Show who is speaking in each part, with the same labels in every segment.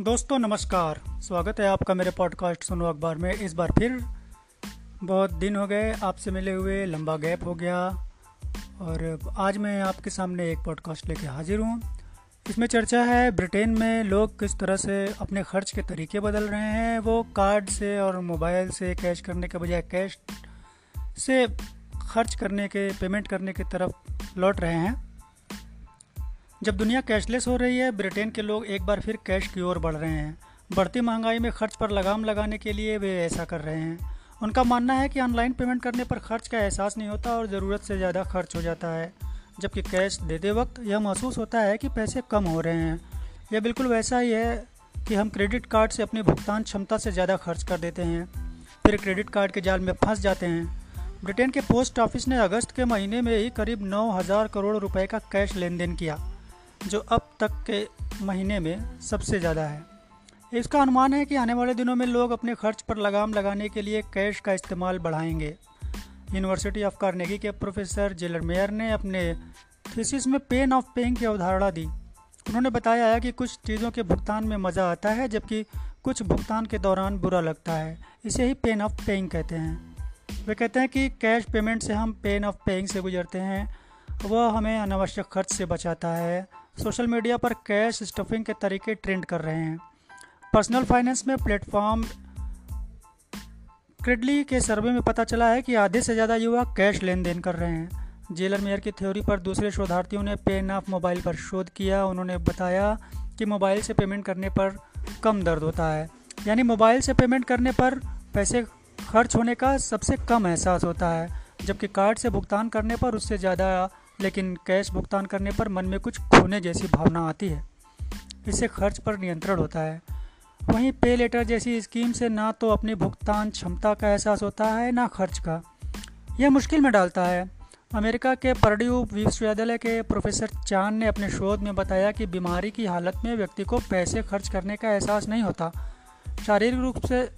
Speaker 1: दोस्तों, नमस्कार। स्वागत है आपका मेरे पॉडकास्ट सुनो अखबार में। इस बार फिर बहुत दिन हो गए, आपसे मिले हुए लंबा गैप हो गया और आज मैं आपके सामने एक पॉडकास्ट लेके हाजिर हूँ। इसमें चर्चा है, ब्रिटेन में लोग किस तरह से अपने खर्च के तरीके बदल रहे हैं। वो कार्ड से और मोबाइल से कैश करने के बजाय कैश से खर्च करने के, पेमेंट करने की तरफ़ लौट रहे हैं। जब दुनिया कैशलेस हो रही है, ब्रिटेन के लोग एक बार फिर कैश की ओर बढ़ रहे हैं। बढ़ती महँगाई में खर्च पर लगाम लगाने के लिए वे ऐसा कर रहे हैं। उनका मानना है कि ऑनलाइन पेमेंट करने पर खर्च का एहसास नहीं होता और ज़रूरत से ज़्यादा खर्च हो जाता है, जबकि कैश देते वक्त यह महसूस होता है कि पैसे कम हो रहे हैं। यह बिल्कुल वैसा ही है कि हम क्रेडिट कार्ड से अपनी भुगतान क्षमता से ज़्यादा खर्च कर देते हैं, फिर क्रेडिट कार्ड के जाल में फंस जाते हैं। ब्रिटेन के पोस्ट ऑफ़िस ने अगस्त के महीने में ही करीब नौ हज़ार करोड़ रुपए का कैश लेन देन किया। जो अब तक के महीने में सबसे ज़्यादा है। इसका अनुमान है कि आने वाले दिनों में लोग अपने खर्च पर लगाम लगाने के लिए कैश का इस्तेमाल बढ़ाएँगे। यूनिवर्सिटी ऑफ़ कार्नेगी के प्रोफेसर जेलर मेयर ने अपने थीसिस में पेन ऑफ़ पेइंग की अवधारणा दी। उन्होंने बताया है कि कुछ चीज़ों के भुगतान में मज़ा आता है, जबकि कुछ भुगतान के दौरान बुरा लगता है। इसे ही पेन ऑफ़ पेइंग कहते हैं। वे कहते हैं कि कैश पेमेंट से हम पेन ऑफ़ पेइंग से गुजरते हैं। वह हमें अनावश्यक खर्च से बचाता है। सोशल मीडिया पर कैश स्टफिंग के तरीके ट्रेंड कर रहे हैं। पर्सनल फाइनेंस में प्लेटफॉर्म क्रेडली के सर्वे में पता चला है कि आधे से ज़्यादा युवा कैश लेन देन कर रहे हैं। जेलर मेयर की थ्योरी पर दूसरे शोधार्थियों ने पेन ऑफ़ मोबाइल पर शोध किया। उन्होंने बताया कि मोबाइल से पेमेंट करने पर कम दर्द होता है। यानी मोबाइल से पेमेंट करने पर पैसे खर्च होने का सबसे कम एहसास होता है, जबकि कार्ड से भुगतान करने पर उससे ज़्यादा लेकिन कैश भुगतान करने पर मन में कुछ खोने जैसी भावना आती है। इससे खर्च पर नियंत्रण होता है। वहीं पे लेटर जैसी स्कीम से ना तो अपनी भुगतान क्षमता का एहसास होता है, ना खर्च का। यह मुश्किल में डालता है। अमेरिका के परड्यू विश्वविद्यालय के प्रोफेसर चाँद ने अपने शोध में बताया कि बीमारी की हालत में व्यक्ति को पैसे खर्च करने का एहसास नहीं होता। शारीरिक रूप से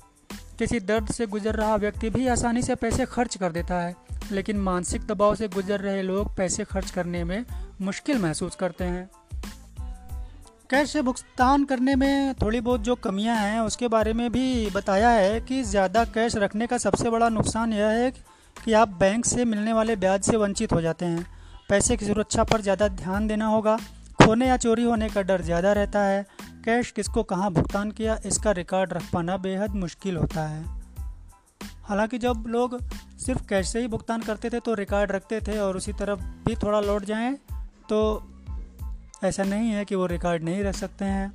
Speaker 1: किसी दर्द से गुजर रहा व्यक्ति भी आसानी से पैसे खर्च कर देता है। लेकिन मानसिक दबाव से गुजर रहे लोग पैसे खर्च करने में मुश्किल महसूस करते हैं। कैश से भुगतान करने में थोड़ी बहुत जो कमियाँ हैं, उसके बारे में भी बताया है कि ज़्यादा कैश रखने का सबसे बड़ा नुकसान यह है कि आप बैंक से मिलने वाले ब्याज से वंचित हो जाते हैं। पैसे की सुरक्षा पर ज़्यादा ध्यान देना होगा। खोने या चोरी होने का डर ज़्यादा रहता है। कैश किसको कहाँ भुगतान किया, इसका रिकॉर्ड रख पाना बेहद मुश्किल होता है। हालाँकि जब लोग सिर्फ़ कैश से ही भुगतान करते थे तो रिकॉर्ड रखते थे और उसी तरफ़ भी थोड़ा लौट जाएँ तो ऐसा नहीं है कि वो रिकॉर्ड नहीं रख सकते हैं।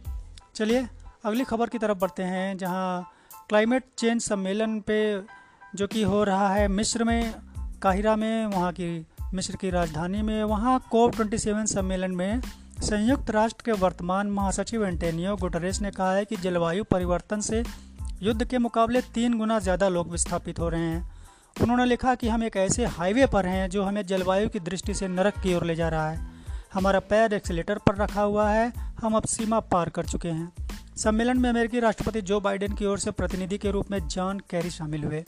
Speaker 1: चलिए, अगली खबर की तरफ़ बढ़ते हैं, जहाँ क्लाइमेट चेंज सम्मेलन पे जो कि हो रहा है मिस्र में, काहिरा में, वहाँ की, मिस्र की राजधानी में, वहाँ कोप ट्वेंटी सेवन सम्मेलन में संयुक्त राष्ट्र के वर्तमान महासचिव एंटेनियो गुटरेस ने कहा है कि जलवायु परिवर्तन से युद्ध के मुकाबले तीन गुना ज़्यादा लोग विस्थापित हो रहे हैं। उन्होंने लिखा कि हम एक ऐसे हाईवे पर हैं जो हमें जलवायु की दृष्टि से नरक की ओर ले जा रहा है। हमारा पैर एक्सीटर पर रखा हुआ है। हम अब सीमा पार कर चुके हैं। सम्मेलन में अमेरिकी राष्ट्रपति जो बाइडेन की ओर से प्रतिनिधि के रूप में जॉन कैरी शामिल हुए।